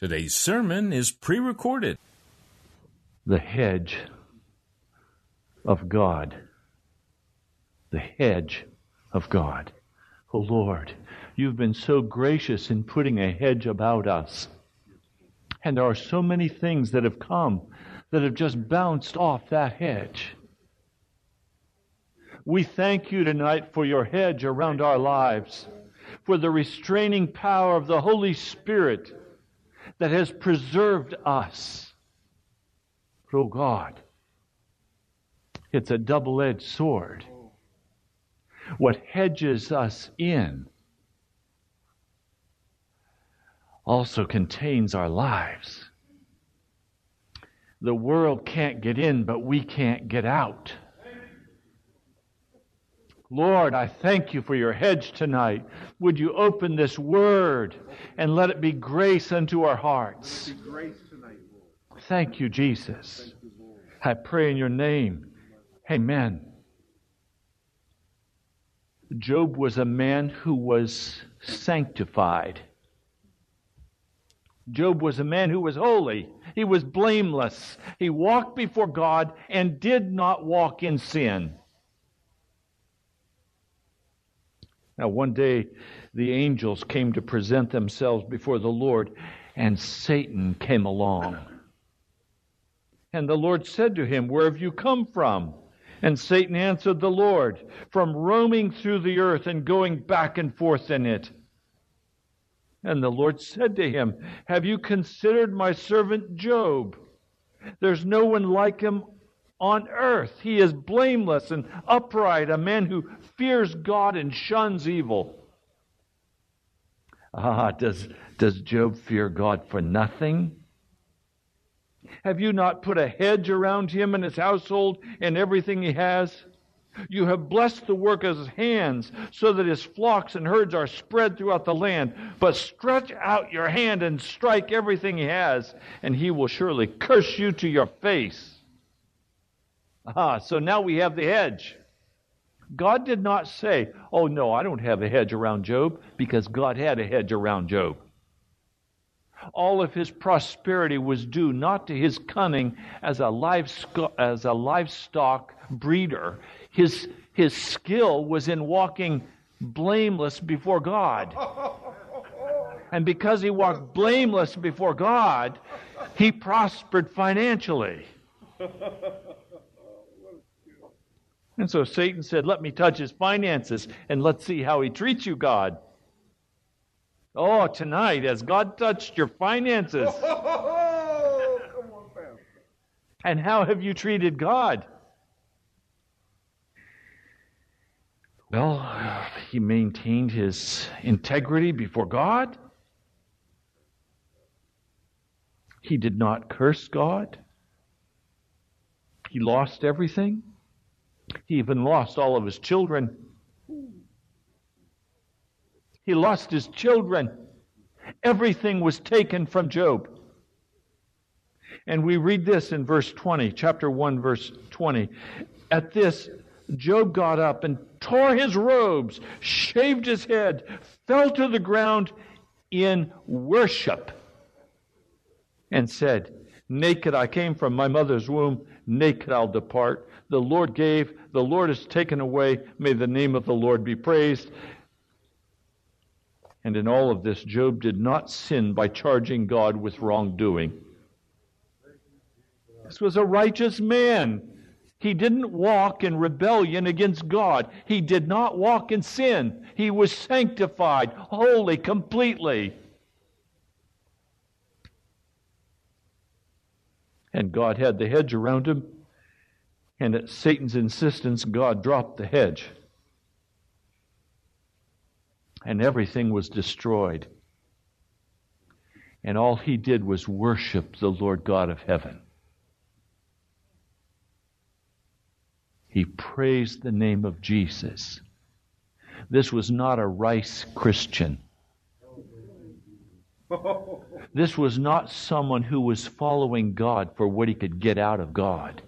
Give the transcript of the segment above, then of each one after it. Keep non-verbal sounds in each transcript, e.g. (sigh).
Today's sermon is pre recorded. the hedge of God. The hedge of God. Oh Lord, you've been so gracious in putting a hedge about us. And there are so many things that have come that have just bounced off that hedge. We thank you tonight for your hedge around our lives, for the restraining power of the Holy Spirit that has preserved us. Oh God, it's a double edged sword. What hedges us in also contains our lives. The world can't get in, but we can't get out. Lord, I thank you for your hedge tonight. Would you open this word and let it be grace unto our hearts? Thank you, Jesus. I pray in your name. Amen. Job was a man who was sanctified. Job was a man who was holy. He was blameless. He walked before God and did not walk in sin. Now, one day, the angels came to present themselves before the Lord, and Satan came along. And the Lord said to him, Where have you come from? And Satan answered the Lord, From roaming through the earth and going back and forth in it. And the Lord said to him, Have you considered my servant Job? There's no one like him on earth. He is blameless and upright, a man who fears God and shuns evil. Ah, does, does Job fear God for nothing? Have you not put a hedge around him and his household and everything he has? You have blessed the work of his hands, so that his flocks and herds are spread throughout the land. But stretch out your hand and strike everything he has, and he will surely curse you to your face. Ah, so now we have the hedge. God did not say, Oh, no, I don't have a hedge around Job, because God had a hedge around Job. All of his prosperity was due not to his cunning as a livestock, as a livestock breeder. His, his skill was in walking blameless before God. (laughs) And because he walked blameless before God, he prospered financially. (laughs) And so Satan said, Let me touch his finances and let's see how he treats you, God. Oh, tonight, has God touched your finances? (laughs) and how have you treated God? Well, he maintained his integrity before God. He did not curse God. He lost everything. He even lost all of his children. He lost his children. Everything was taken from Job. And we read this in verse 20, chapter 1, verse 20. At this, Job got up and tore his robes, shaved his head, fell to the ground in worship, and said, Naked I came from my mother's womb, naked I'll depart. The Lord gave, the Lord has taken away. May the name of the Lord be praised. And in all of this, Job did not sin by charging God with wrongdoing. This was a righteous man. He didn't walk in rebellion against God. He did not walk in sin. He was sanctified, holy, completely. And God had the hedge around him. And at Satan's insistence, God dropped the hedge and everything was destroyed. And all he did was worship the Lord God of heaven. He praised the name of Jesus. This was not a rice Christian. (laughs) This was not someone who was following God for what he could get out of God.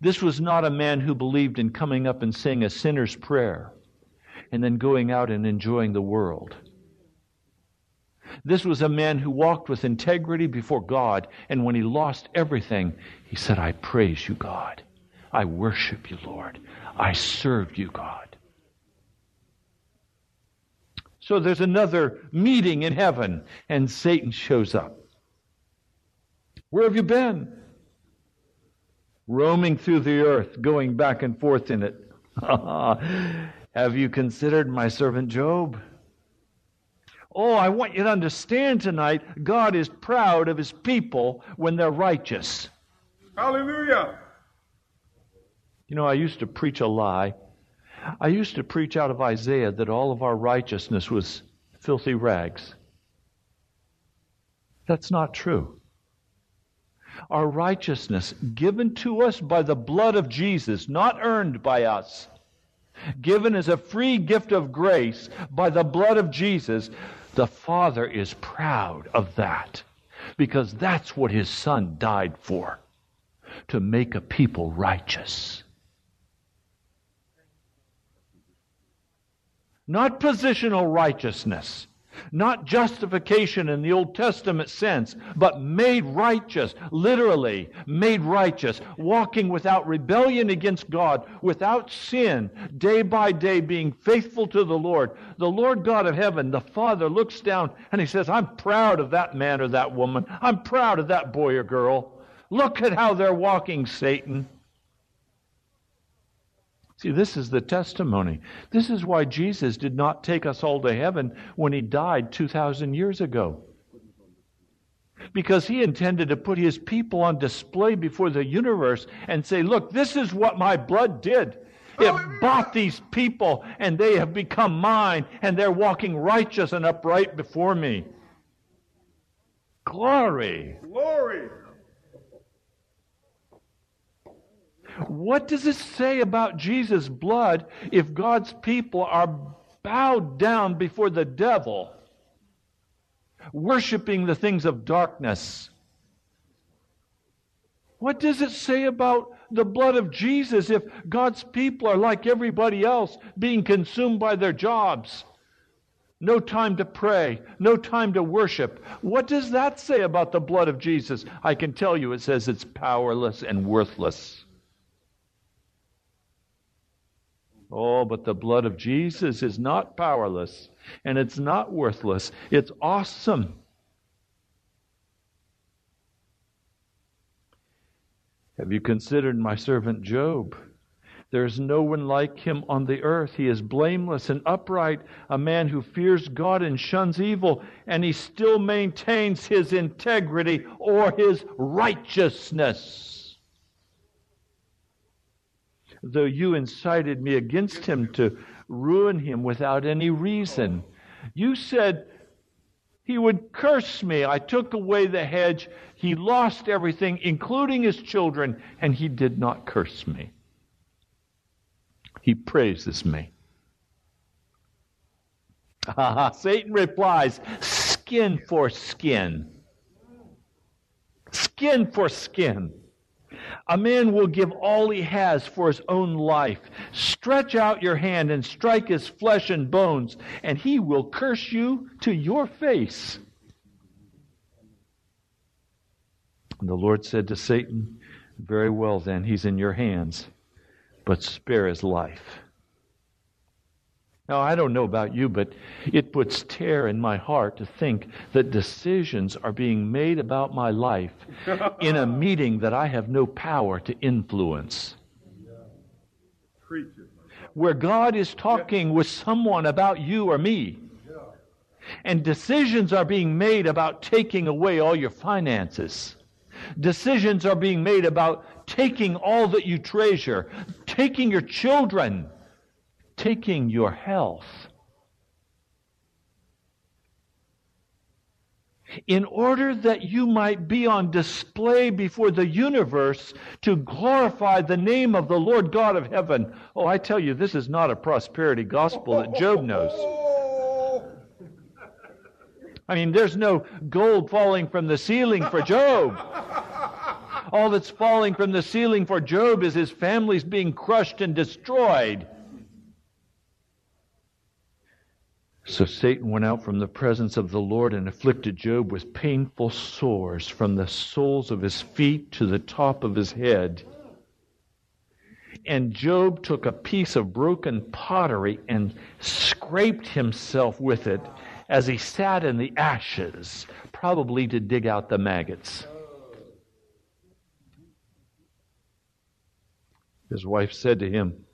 This was not a man who believed in coming up and saying a sinner's prayer and then going out and enjoying the world. This was a man who walked with integrity before God, and when he lost everything, he said, I praise you, God. I worship you, Lord. I serve you, God. So there's another meeting in heaven, and Satan shows up. Where have you been? Roaming through the earth, going back and forth in it. (laughs) Have you considered my servant Job? Oh, I want you to understand tonight God is proud of his people when they're righteous. Hallelujah. You know, I used to preach a lie. I used to preach out of Isaiah that all of our righteousness was filthy rags. That's not true our righteousness given to us by the blood of Jesus, not earned by us, given as a free gift of grace by the blood of Jesus, the Father is proud of that because that's what his Son died for to make a people righteous. Not positional righteousness, Not justification in the Old Testament sense, but made righteous, literally made righteous, walking without rebellion against God, without sin, day by day being faithful to the Lord. The Lord God of heaven, the Father, looks down and he says, I'm proud of that man or that woman. I'm proud of that boy or girl. Look at how they're walking, Satan. See, this is the testimony. This is why Jesus did not take us all to heaven when he died 2,000 years ago. Because he intended to put his people on display before the universe and say, Look, this is what my blood did. It bought these people, and they have become mine, and they're walking righteous and upright before me. Glory. Glory. What does it say about Jesus' blood if God's people are bowed down before the devil, worshiping the things of darkness? What does it say about the blood of Jesus if God's people are like everybody else, being consumed by their jobs? No time to pray, no time to worship. What does that say about the blood of Jesus? I can tell you it says it's powerless and worthless. Oh, but the blood of Jesus is not powerless and it's not worthless. It's awesome. Have you considered my servant Job? There is no one like him on the earth. He is blameless and upright, a man who fears God and shuns evil, and he still maintains his integrity or his righteousness though you incited me against him to ruin him without any reason. You said he would curse me. I took away the hedge. He lost everything, including his children, and he did not curse me. He praises me. Satan replies, skin for skin. Skin for skin. A man will give all he has for his own life. Stretch out your hand and strike his flesh and bones, and he will curse you to your face. And the Lord said to Satan, Very well, then, he's in your hands, but spare his life. Now, I don't know about you, but it puts tear in my heart to think that decisions are being made about my life in a (laughs) meeting that I have no power to influence. Where God is talking with someone about you or me. And decisions are being made about taking away all your finances. Decisions are being made about taking all that you treasure, taking your children taking your health. in order that you might be on display before the universe to glorify the name of the Lord God of heaven. Oh, I tell you, this is not a prosperity gospel that Job knows. I mean, there's no gold falling from the ceiling for Job. All that's falling from the ceiling for Job is his family's being crushed and destroyed. So Satan went out from the presence of the Lord and afflicted Job with painful sores from the soles of his feet to the top of his head. And Job took a piece of broken pottery and scraped himself with it as he sat in the ashes, probably to dig out the maggots. His wife said to him,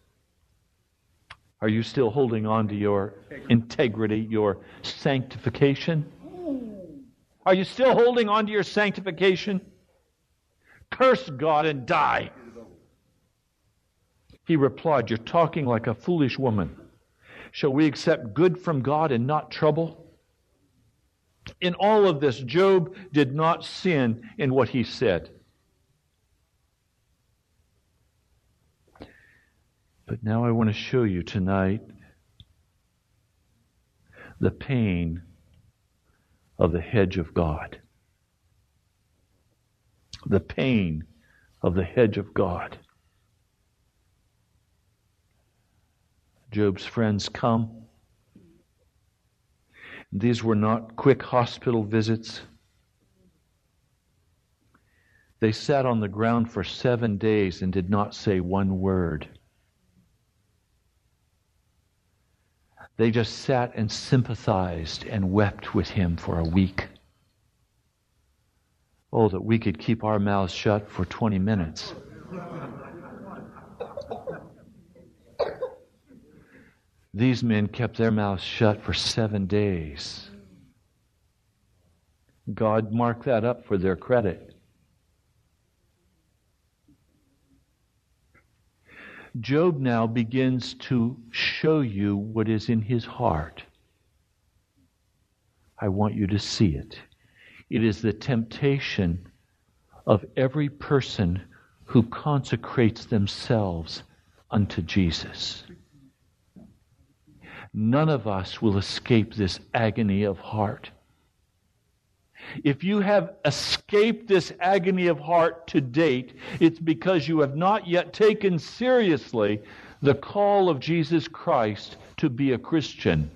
are you still holding on to your integrity, your sanctification? Are you still holding on to your sanctification? Curse God and die. He replied, You're talking like a foolish woman. Shall we accept good from God and not trouble? In all of this, Job did not sin in what he said. But now I want to show you tonight the pain of the hedge of God. The pain of the hedge of God. Job's friends come These were not quick hospital visits. They sat on the ground for seven days and did not say one word. They just sat and sympathized and wept with him for a week. Oh, that we could keep our mouths shut for 20 minutes. These men kept their mouths shut for seven days. God marked that up for their credit. Job now begins to show you what is in his heart. I want you to see it. It is the temptation of every person who consecrates themselves unto Jesus. None of us will escape this agony of heart. If you have escaped this agony of heart to date, it's because you have not yet taken seriously the call of Jesus Christ to be a Christian.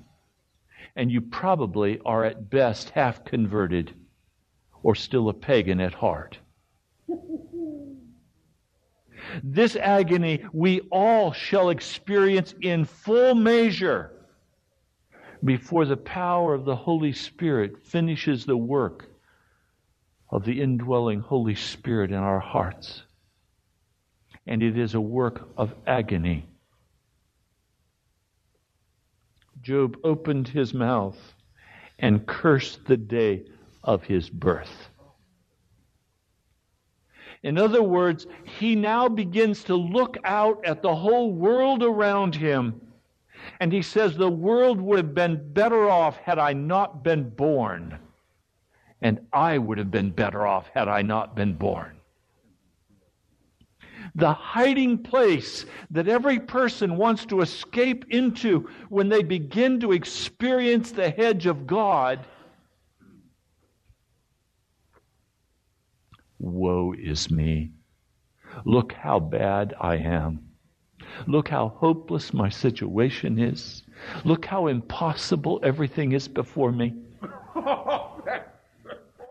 And you probably are at best half converted or still a pagan at heart. This agony we all shall experience in full measure before the power of the Holy Spirit finishes the work of the indwelling Holy Spirit in our hearts. And it is a work of agony. Job opened his mouth and cursed the day of his birth. In other words, he now begins to look out at the whole world around him and he says, The world would have been better off had I not been born. And I would have been better off had I not been born. The hiding place that every person wants to escape into when they begin to experience the hedge of God. Woe is me. Look how bad I am. Look how hopeless my situation is. Look how impossible everything is before me. (laughs)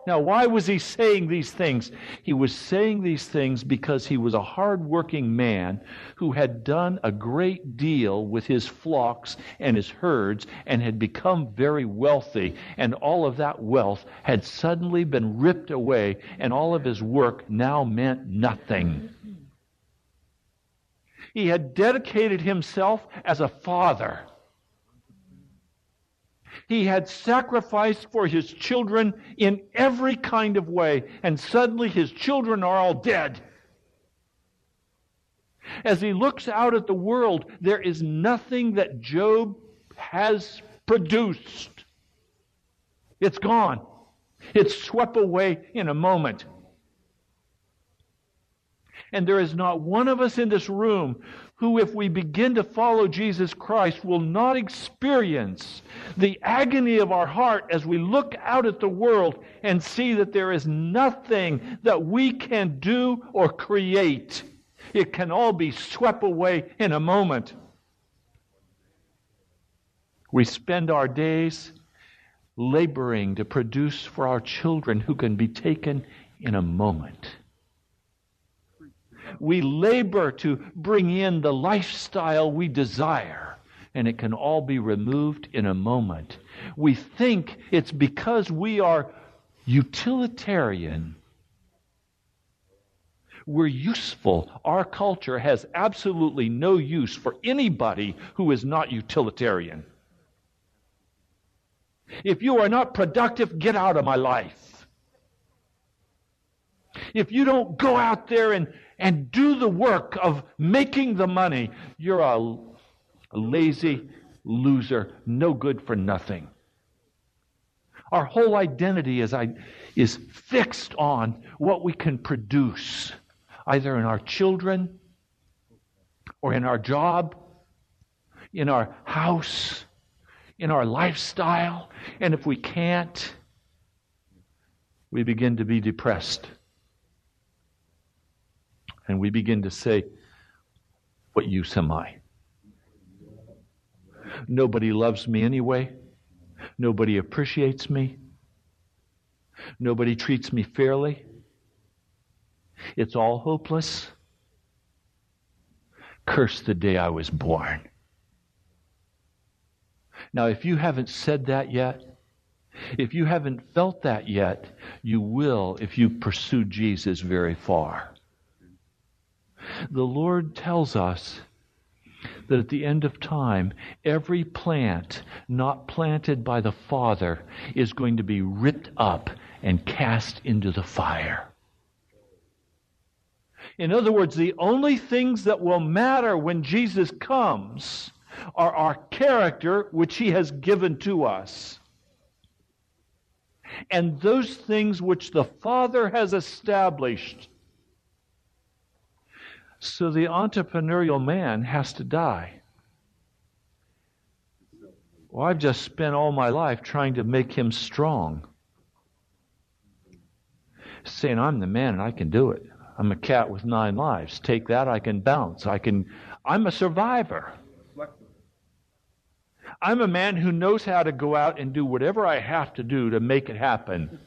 Now, why was he saying these things? He was saying these things because he was a hard-working man who had done a great deal with his flocks and his herds and had become very wealthy. And all of that wealth had suddenly been ripped away, and all of his work now meant nothing. He had dedicated himself as a father. He had sacrificed for his children in every kind of way, and suddenly his children are all dead. As he looks out at the world, there is nothing that Job has produced. It's gone. It's swept away in a moment. And there is not one of us in this room who, if we begin to follow Jesus Christ, will not experience the agony of our heart as we look out at the world and see that there is nothing that we can do or create. It can all be swept away in a moment. We spend our days laboring to produce for our children who can be taken in a moment we labor to bring in the lifestyle we desire, and it can all be removed in a moment. We think it's because we are utilitarian. We're useful. Our culture has absolutely no use for anybody who is not utilitarian. If you are not productive, get out of my life. If you don't go out there and, and do the work of making the money, you're a, lazy loser, no good for nothing. Our whole identity is, is fixed on what we can produce, either in our children or in our job, in our house, in our lifestyle. And if we can't, we begin to be depressed and we begin to say, What use am I? Nobody loves me anyway. Nobody appreciates me. Nobody treats me fairly. It's all hopeless. Curse the day I was born. Now, if you haven't said that yet, if you haven't felt that yet, you will if you pursue Jesus very far. The Lord tells us that at the end of time, every plant not planted by the Father is going to be ripped up and cast into the fire. In other words, the only things that will matter when Jesus comes are our character, which he has given to us, and those things which the Father has established. So the entrepreneurial man has to die. Well, I've just spent all my life trying to make him strong. Saying, I'm the man and I can do it. I'm a cat with nine lives. Take that, I can bounce. I can I'm a survivor. I'm a man who knows how to go out and do whatever I have to do to make it happen. (laughs)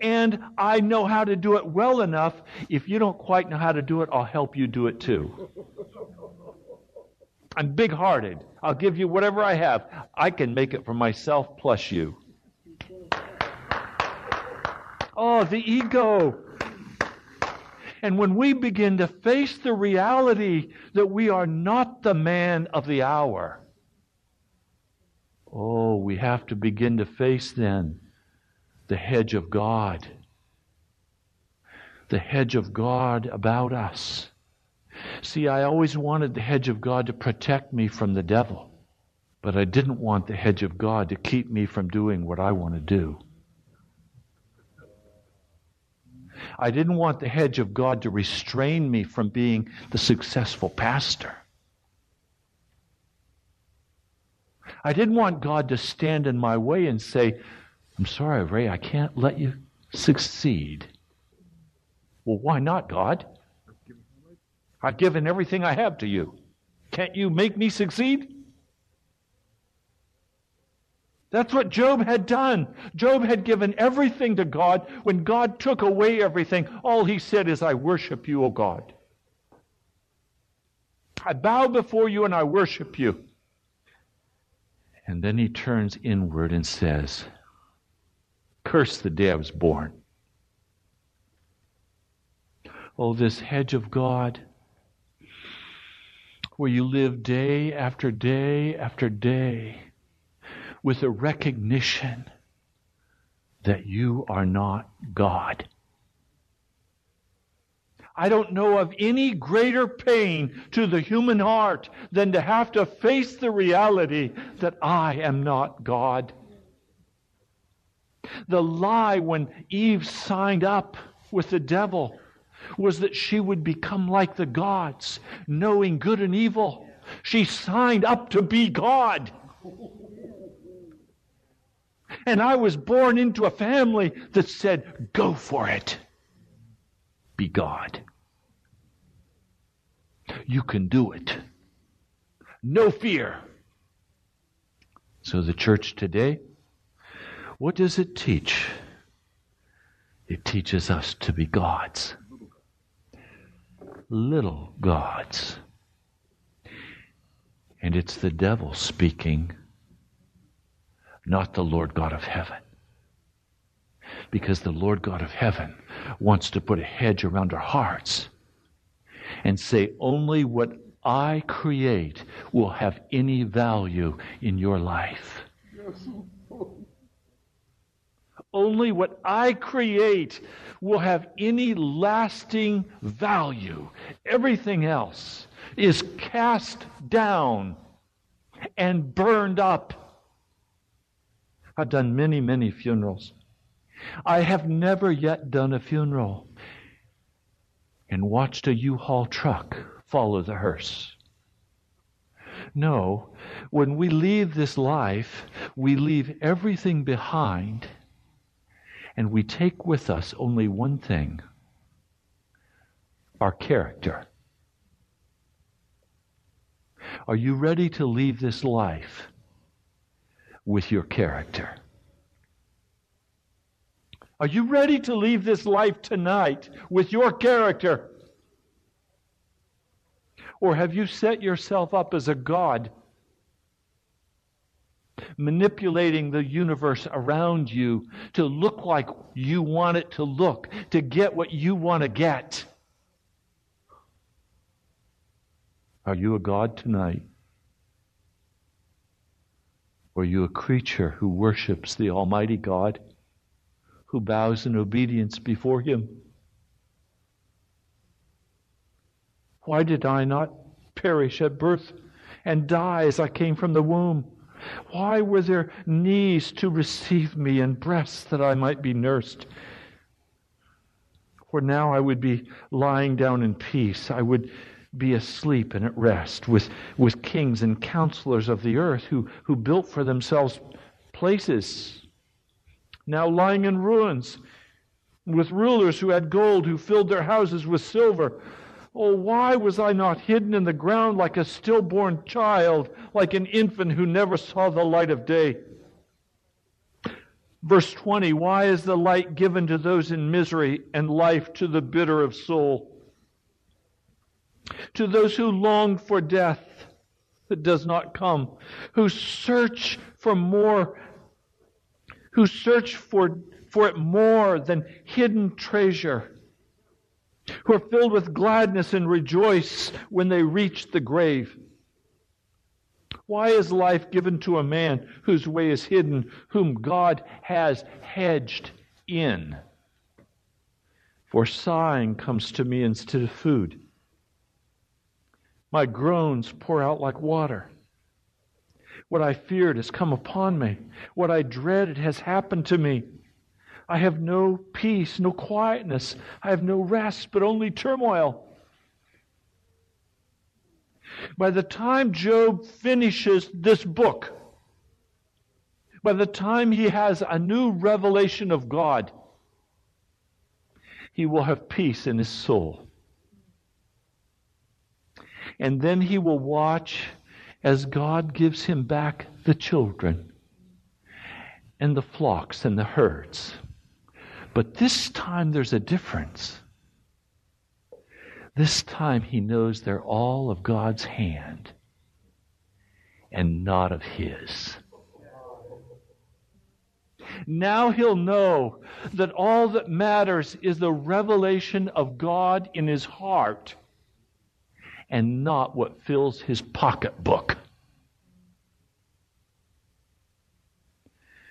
and I know how to do it well enough. If you don't quite know how to do it, I'll help you do it too. I'm big hearted. I'll give you whatever I have. I can make it for myself plus you. Oh, the ego. And when we begin to face the reality that we are not the man of the hour, oh, we have to begin to face then the hedge of God. The hedge of God about us. See, I always wanted the hedge of God to protect me from the devil, but I didn't want the hedge of God to keep me from doing what I want to do. I didn't want the hedge of God to restrain me from being the successful pastor. I didn't want God to stand in my way and say, I'm sorry, Ray, I can't let you succeed. Well, why not, God? I've given everything I have to you. Can't you make me succeed? That's what Job had done. Job had given everything to God. When God took away everything, all he said is, I worship you, O God. I bow before you and I worship you. And then he turns inward and says, Curse the day I was born. Oh, this hedge of God, where you live day after day after day with a recognition that you are not God. I don't know of any greater pain to the human heart than to have to face the reality that I am not God. The lie when Eve signed up with the devil was that she would become like the gods, knowing good and evil. She signed up to be God. And I was born into a family that said, go for it. Be God. You can do it. No fear. So the church today, what does it teach? It teaches us to be gods. Little gods. And it's the devil speaking not the Lord God of heaven. Because the Lord God of heaven wants to put a hedge around our hearts and say, only what I create will have any value in your life. Only what I create will have any lasting value. Everything else is cast down and burned up I've done many, many funerals. I have never yet done a funeral and watched a U-Haul truck follow the hearse. No, when we leave this life, we leave everything behind and we take with us only one thing our character. Are you ready to leave this life with your character? Are you ready to leave this life tonight with your character? Or have you set yourself up as a God, manipulating the universe around you to look like you want it to look, to get what you want to get? Are you a God tonight? Or are you a creature who worships the Almighty God? who bows in obedience before him. Why did I not perish at birth and die as I came from the womb? Why were there knees to receive me and breasts that I might be nursed? For now I would be lying down in peace. I would be asleep and at rest with, with kings and counselors of the earth who, who built for themselves places now lying in ruins, with rulers who had gold, who filled their houses with silver. Oh, why was I not hidden in the ground like a stillborn child, like an infant who never saw the light of day? Verse 20 Why is the light given to those in misery and life to the bitter of soul? To those who long for death that does not come, who search for more who search for, for it more than hidden treasure, who are filled with gladness and rejoice when they reach the grave. Why is life given to a man whose way is hidden, whom God has hedged in? For sighing comes to me instead of food. My groans pour out like water. What I feared has come upon me. What I dreaded has happened to me. I have no peace, no quietness. I have no rest, but only turmoil. By the time Job finishes this book, by the time he has a new revelation of God, he will have peace in his soul. And then he will watch as God gives him back the children and the flocks and the herds. But this time there's a difference. This time he knows they're all of God's hand and not of his. Now he'll know that all that matters is the revelation of God in his heart and not what fills his pocketbook.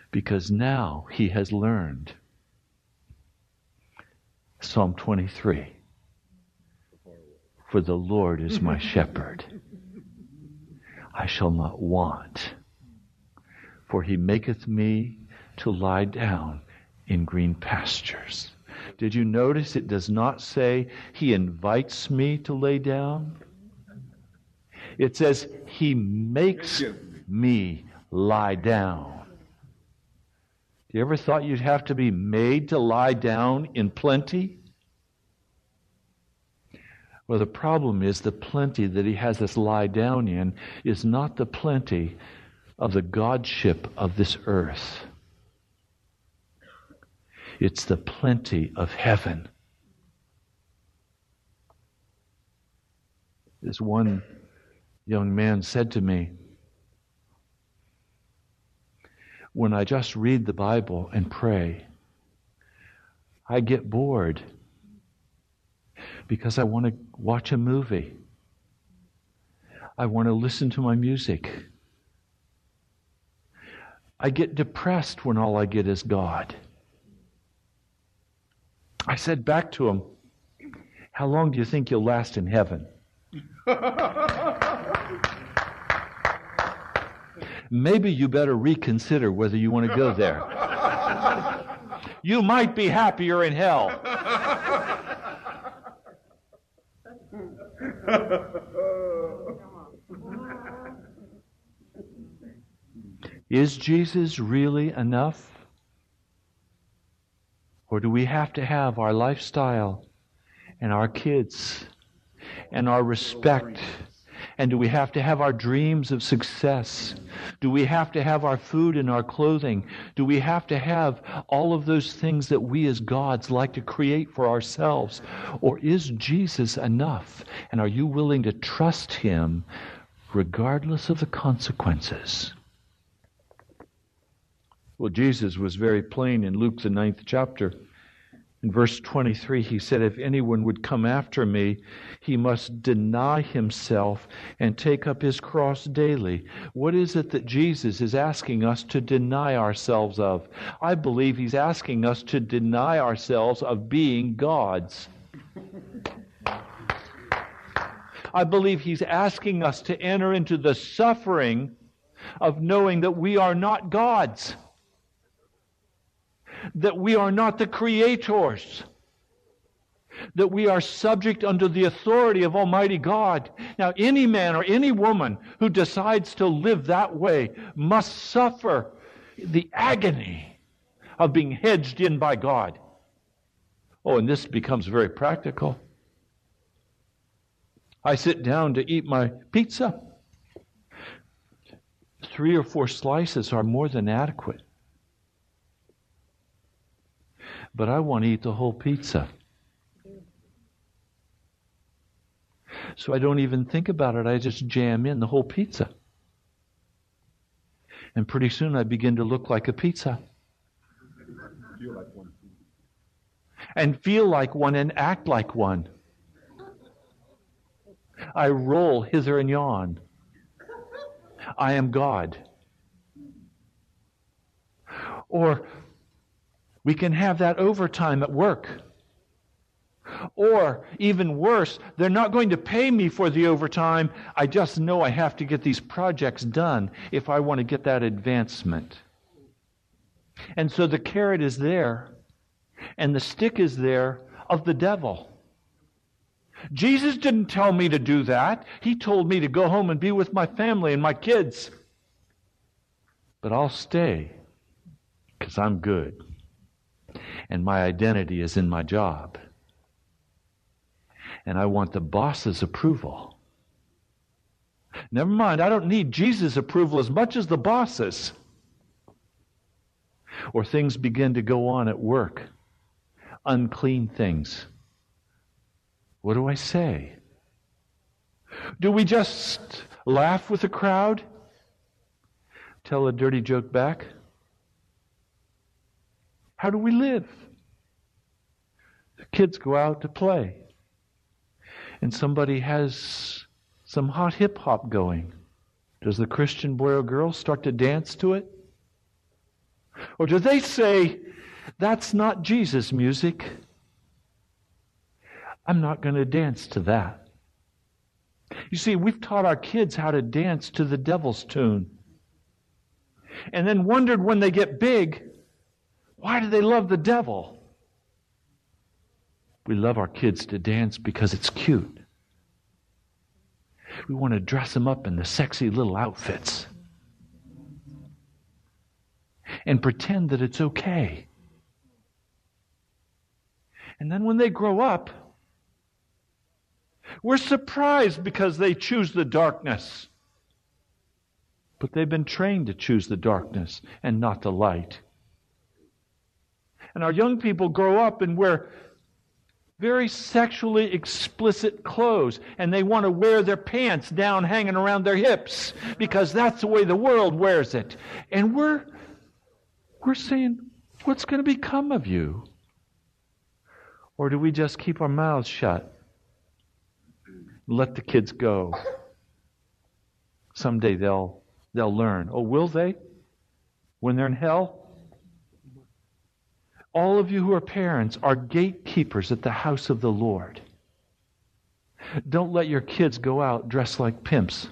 Because now he has learned Psalm 23 For the Lord is my (laughs) shepherd, I shall not want. For he maketh me to lie down in green pastures. Did you notice it does not say he invites me to lay down? It says, He makes me lie down. You ever thought you'd have to be made to lie down in plenty? Well, the problem is the plenty that He has us lie down in is not the plenty of the Godship of this earth. It's the plenty of heaven. This one young man said to me, When I just read the Bible and pray, I get bored because I want to watch a movie. I want to listen to my music. I get depressed when all I get is God. I said back to him, How long do you think you'll last in heaven? (laughs) maybe you better reconsider whether you want to go there. you might be happier in hell. Is Jesus really enough? Or do we have to have our lifestyle and our kids and our respect And do we have to have our dreams of success? Do we have to have our food and our clothing? Do we have to have all of those things that we as gods like to create for ourselves? Or is Jesus enough? And are you willing to trust Him regardless of the consequences? Well, Jesus was very plain in Luke, the ninth chapter. In verse 23, he said, If anyone would come after me, he must deny himself and take up his cross daily. What is it that Jesus is asking us to deny ourselves of? I believe he's asking us to deny ourselves of being gods. I believe he's asking us to enter into the suffering of knowing that we are not gods that we are not the creators, that we are subject under the authority of Almighty God. Now, any man or any woman who decides to live that way must suffer the agony of being hedged in by God. Oh, and this becomes very practical. I sit down to eat my pizza. Three or four slices are more than adequate. But I want to eat the whole pizza. So I don't even think about it. I just jam in the whole pizza. And pretty soon I begin to look like a pizza. And feel like one and act like one. I roll hither and yon. I am God. Or we can have that overtime at work. Or, even worse, they're not going to pay me for the overtime. I just know I have to get these projects done if I want to get that advancement. And so the carrot is there, and the stick is there of the devil. Jesus didn't tell me to do that. He told me to go home and be with my family and my kids. But I'll stay because I'm good and my identity is in my job. And I want the boss's approval. Never mind, I don't need Jesus' approval as much as the boss's. Or things begin to go on at work, unclean things. What do I say? Do we just laugh with the crowd? Tell a dirty joke back? How do we live? The kids go out to play, and somebody has some hot hip hop going. Does the Christian boy or girl start to dance to it? Or do they say, that's not Jesus music? I'm not going to dance to that. You see, we've taught our kids how to dance to the devil's tune. And then wondered when they get big, why do they love the devil? We love our kids to dance because it's cute. We want to dress them up in the sexy little outfits and pretend that it's okay. And then when they grow up, we're surprised because they choose the darkness. But they've been trained to choose the darkness and not the light. And our young people grow up and wear very sexually explicit clothes, and they want to wear their pants down hanging around their hips because that's the way the world wears it. And we're, we're saying, what's going to become of you? Or do we just keep our mouths shut? Let the kids go. Someday they'll, they'll learn. Oh, will they? When they're in hell? All of you who are parents are gatekeepers at the house of the Lord. Don't let your kids go out dressed like pimps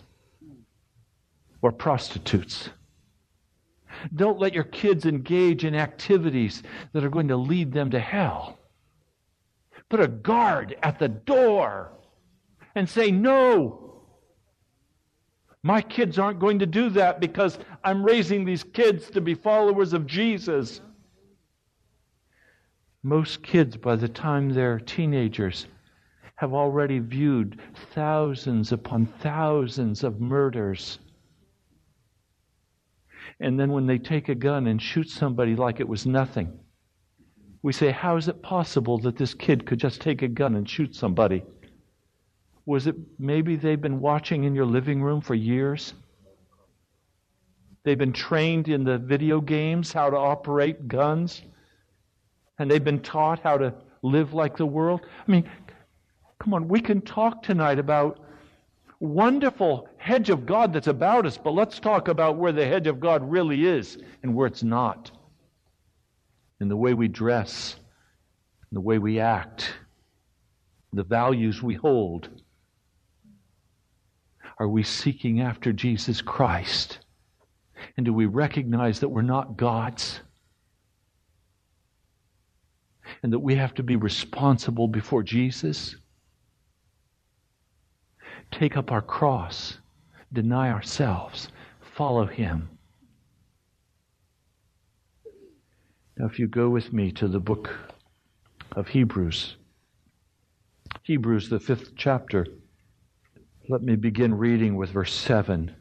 or prostitutes. Don't let your kids engage in activities that are going to lead them to hell. Put a guard at the door and say, No. My kids aren't going to do that because I'm raising these kids to be followers of Jesus. Most kids, by the time they're teenagers, have already viewed thousands upon thousands of murders. And then when they take a gun and shoot somebody like it was nothing, we say, How is it possible that this kid could just take a gun and shoot somebody? Was it maybe they've been watching in your living room for years? They've been trained in the video games how to operate guns, and they've been taught how to live like the world. I mean, come on, we can talk tonight about wonderful hedge of God that's about us, but let's talk about where the hedge of God really is and where it's not. In the way we dress, the way we act, the values we hold. Are we seeking after Jesus Christ? And do we recognize that we're not gods? And that we have to be responsible before Jesus? Take up our cross, deny ourselves, follow Him. Now, if you go with me to the book of Hebrews, Hebrews, the fifth chapter, let me begin reading with verse 7.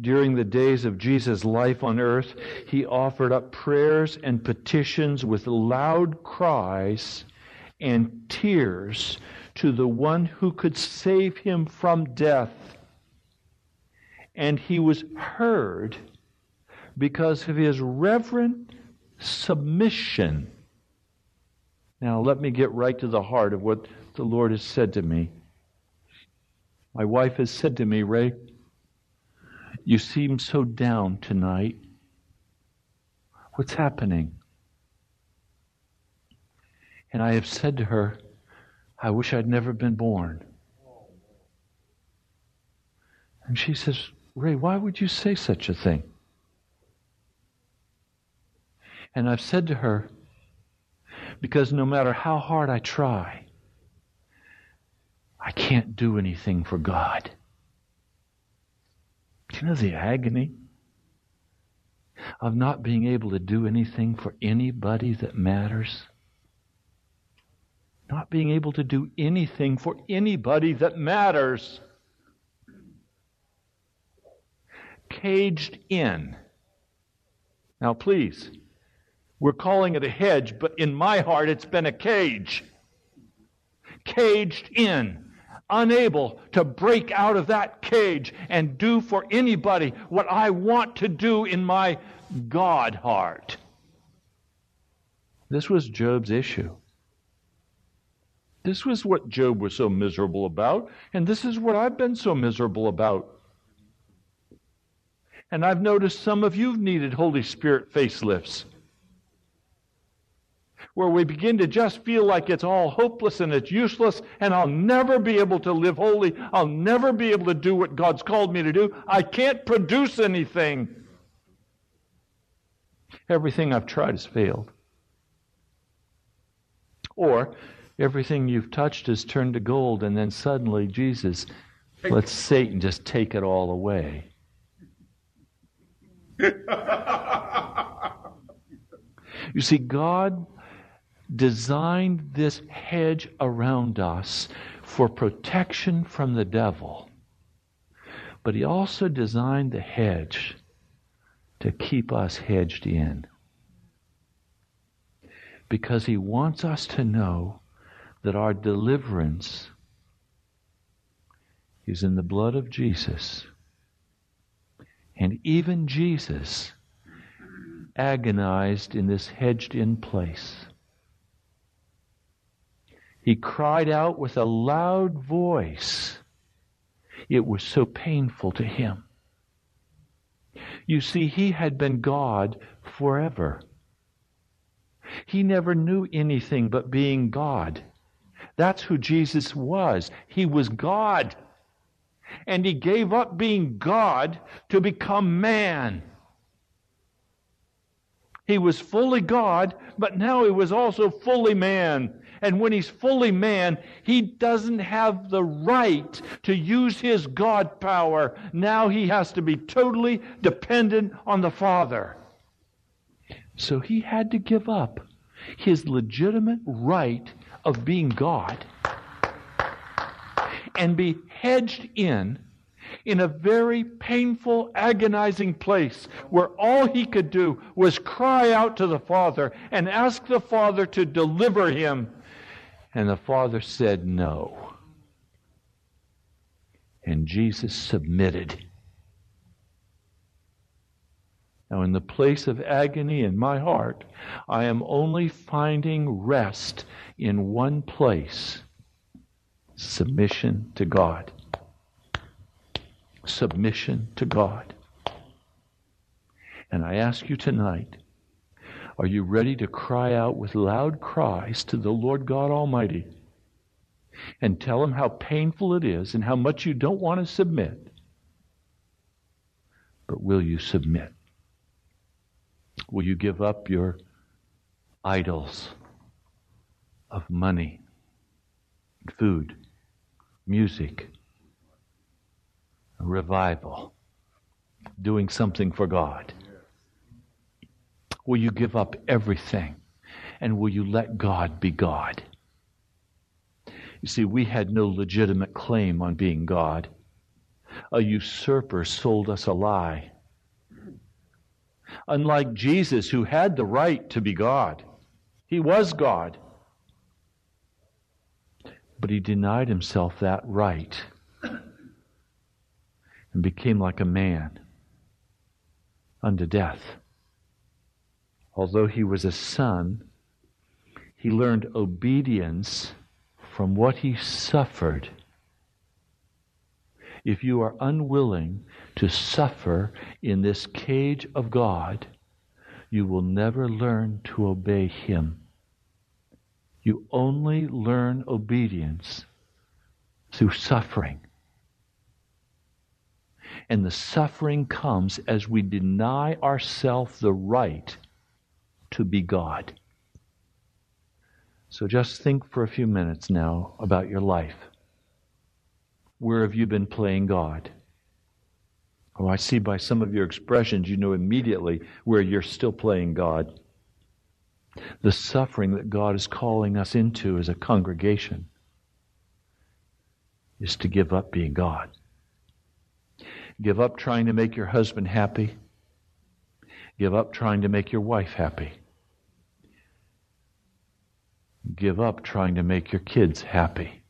During the days of Jesus' life on earth, he offered up prayers and petitions with loud cries and tears to the one who could save him from death. And he was heard because of his reverent submission. Now, let me get right to the heart of what the Lord has said to me. My wife has said to me, Ray, you seem so down tonight. What's happening? And I have said to her, I wish I'd never been born. And she says, Ray, why would you say such a thing? And I've said to her, because no matter how hard I try, I can't do anything for God. You know the agony of not being able to do anything for anybody that matters? Not being able to do anything for anybody that matters. Caged in. Now, please, we're calling it a hedge, but in my heart, it's been a cage. Caged in unable to break out of that cage and do for anybody what I want to do in my God heart. This was Job's issue. This was what Job was so miserable about, and this is what I've been so miserable about. And I've noticed some of you've needed Holy Spirit facelifts where we begin to just feel like it's all hopeless and it's useless, and I'll never be able to live holy. I'll never be able to do what God's called me to do. I can't produce anything. Everything I've tried has failed. Or everything you've touched has turned to gold, and then suddenly, Jesus, lets Satan just take it all away. (laughs) you see, God designed this hedge around us for protection from the devil. But he also designed the hedge to keep us hedged in. Because he wants us to know that our deliverance is in the blood of Jesus. And even Jesus agonized in this hedged in place. He cried out with a loud voice. It was so painful to him. You see, he had been God forever. He never knew anything but being God. That's who Jesus was. He was God. And he gave up being God to become man. He was fully God, but now he was also fully man. And when he's fully man, he doesn't have the right to use his God power. Now he has to be totally dependent on the Father. So he had to give up his legitimate right of being God and be hedged in in a very painful, agonizing place where all he could do was cry out to the Father and ask the Father to deliver him. And the Father said no. And Jesus submitted. Now, in the place of agony in my heart, I am only finding rest in one place submission to God. Submission to God. And I ask you tonight are you ready to cry out with loud cries to the Lord God Almighty and tell Him how painful it is and how much you don't want to submit? But will you submit? Will you give up your idols of money, food, music, revival, doing something for God? Will you give up everything and will you let God be God? You see, we had no legitimate claim on being God. A usurper sold us a lie. Unlike Jesus, who had the right to be God, he was God. But he denied himself that right and became like a man unto death. Although he was a son, he learned obedience from what he suffered. If you are unwilling to suffer in this cage of God, you will never learn to obey him. You only learn obedience through suffering. And the suffering comes as we deny ourselves the right to be God. So just think for a few minutes now about your life. Where have you been playing God? Oh, I see by some of your expressions, you know immediately where you're still playing God. The suffering that God is calling us into as a congregation is to give up being God. Give up trying to make your husband happy. Give up trying to make your wife happy. Give up trying to make your kids happy.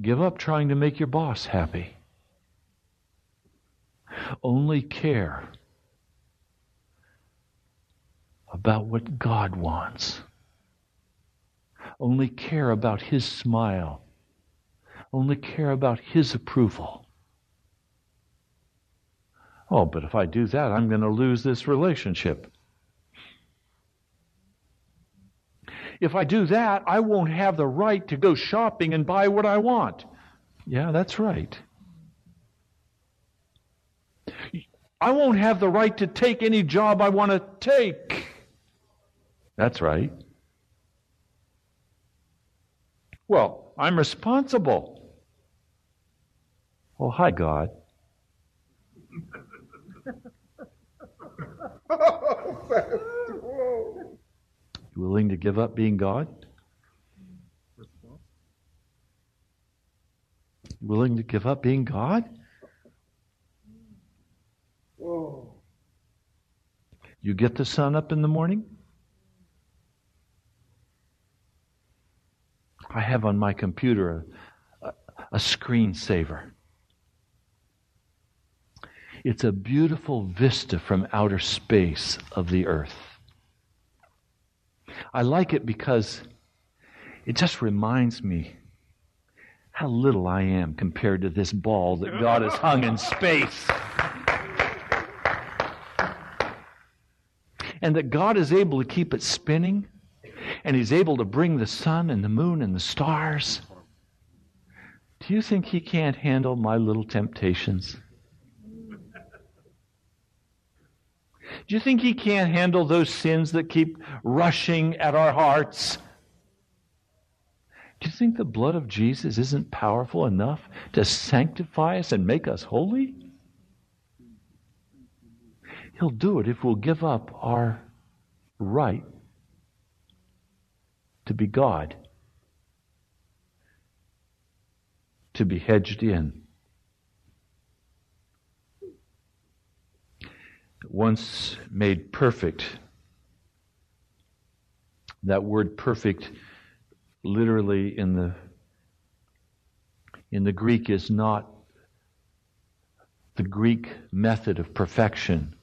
Give up trying to make your boss happy. Only care about what God wants. Only care about His smile. Only care about His approval. Oh, but if I do that, I'm going to lose this relationship. If I do that, I won't have the right to go shopping and buy what I want. Yeah, that's right. I won't have the right to take any job I want to take. That's right. Well, I'm responsible. Oh, hi, God. You willing to give up being God? You willing to give up being God? Whoa. You get the sun up in the morning? I have on my computer a, a, a screensaver. It's a beautiful vista from outer space of the earth. I like it because it just reminds me how little I am compared to this ball that God has hung in space. And that God is able to keep it spinning, and He's able to bring the sun and the moon and the stars. Do you think He can't handle my little temptations? Do you think He can't handle those sins that keep rushing at our hearts? Do you think the blood of Jesus isn't powerful enough to sanctify us and make us holy? He'll do it if we'll give up our right to be God. to be hedged in. Once made perfect. That word perfect literally in the in the Greek is not the Greek method of perfection.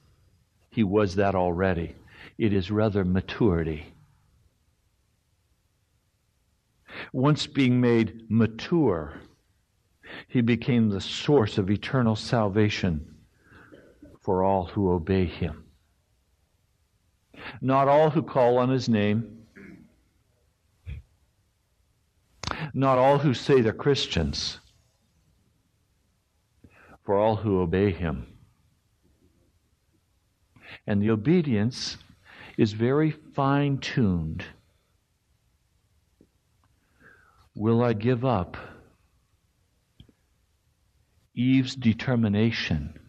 He was that already. It is rather maturity. Once being made mature, he became the source of eternal salvation for all who obey him. Not all who call on his name, not all who say they're Christians, for all who obey him. And the obedience is very fine tuned. Will I give up Eve's determination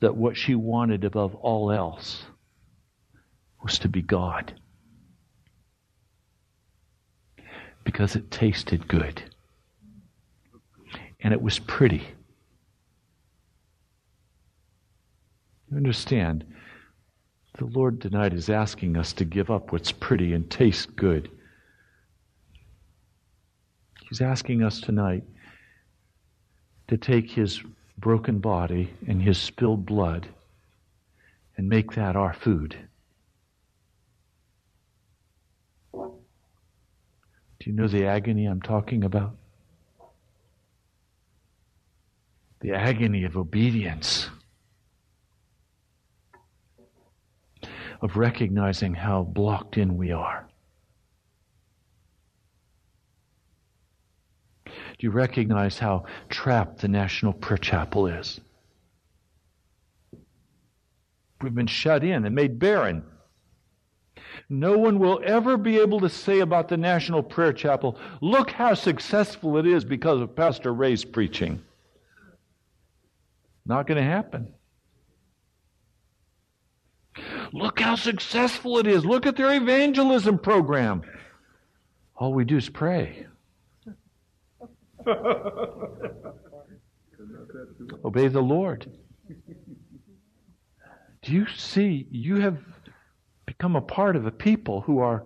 that what she wanted above all else was to be God? Because it tasted good and it was pretty. You understand? The Lord tonight is asking us to give up what's pretty and taste good. He's asking us tonight to take His broken body and His spilled blood and make that our food. Do you know the agony I'm talking about? The agony of obedience. of recognizing how blocked in we are. Do you recognize how trapped the National Prayer Chapel is? We've been shut in and made barren. No one will ever be able to say about the National Prayer Chapel, look how successful it is because of Pastor Ray's preaching. Not going to happen. Look how successful it is. Look at their evangelism program. All we do is pray. Obey the Lord. Do you see? You have become a part of a people who are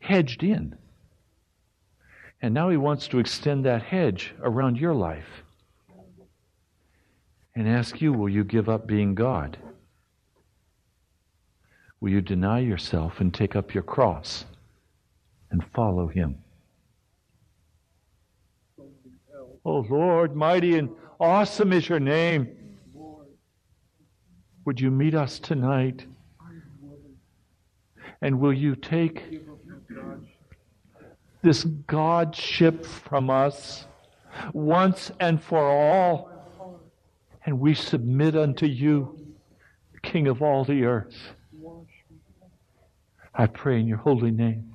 hedged in. And now He wants to extend that hedge around your life and ask you, will you give up being God? Will you deny yourself and take up your cross and follow him? Oh Lord, mighty and awesome is your name. Would you meet us tonight? And will you take this Godship from us once and for all? And we submit unto you, King of all the earth. I pray in your holy name.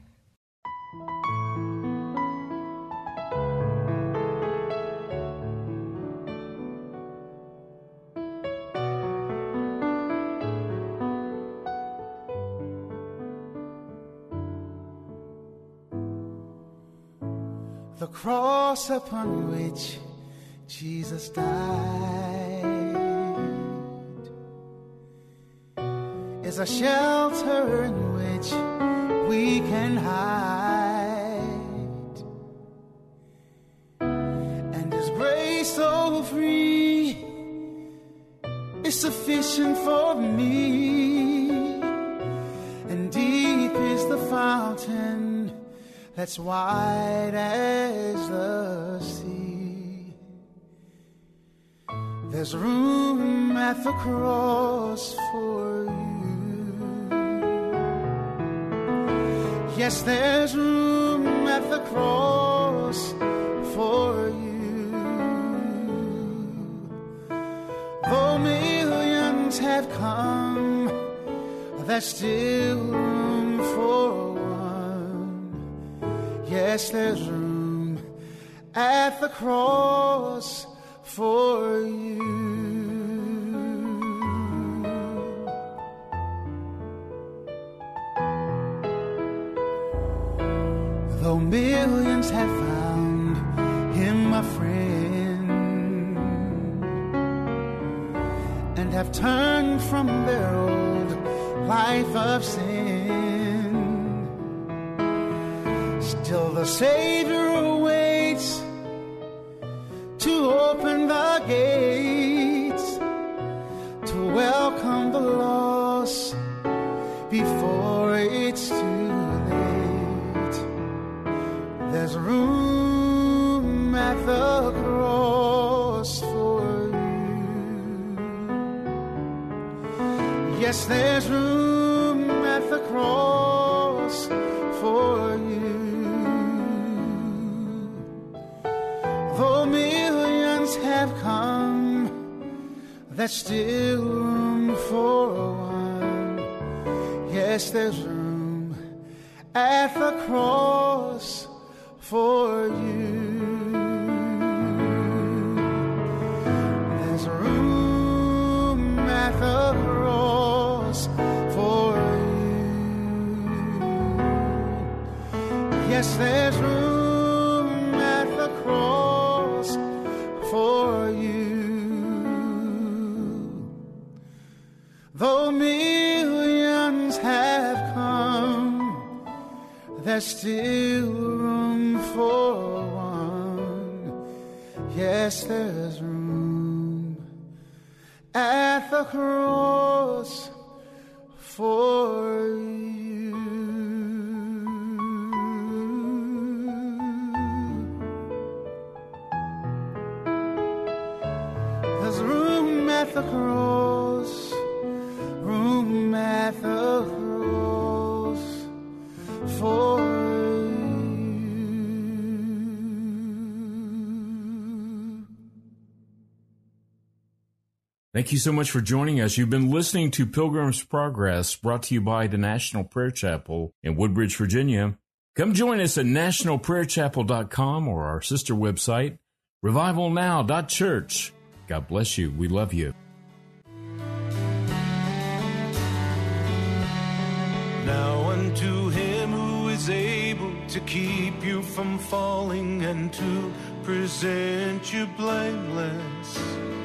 Cross upon which Jesus died is a shelter in which we can hide. And His grace so free is sufficient for me. That's wide as the sea. There's room at the cross for you. Yes, there's room at the cross for you. Though millions have come, there's still room for. Yes, there's room at the cross for you. Though millions have found him a friend and have turned from their old life of sin. Still, the Savior Though millions have come, there's still room for one. Yes, there's room at the cross for you. There's room at the cross, Thank you so much for joining us. You've been listening to Pilgrim's Progress, brought to you by the National Prayer Chapel in Woodbridge, Virginia. Come join us at nationalprayerchapel.com or our sister website, revivalnow.church. God bless you. We love you. Now unto him who is able to keep you from falling and to present you blameless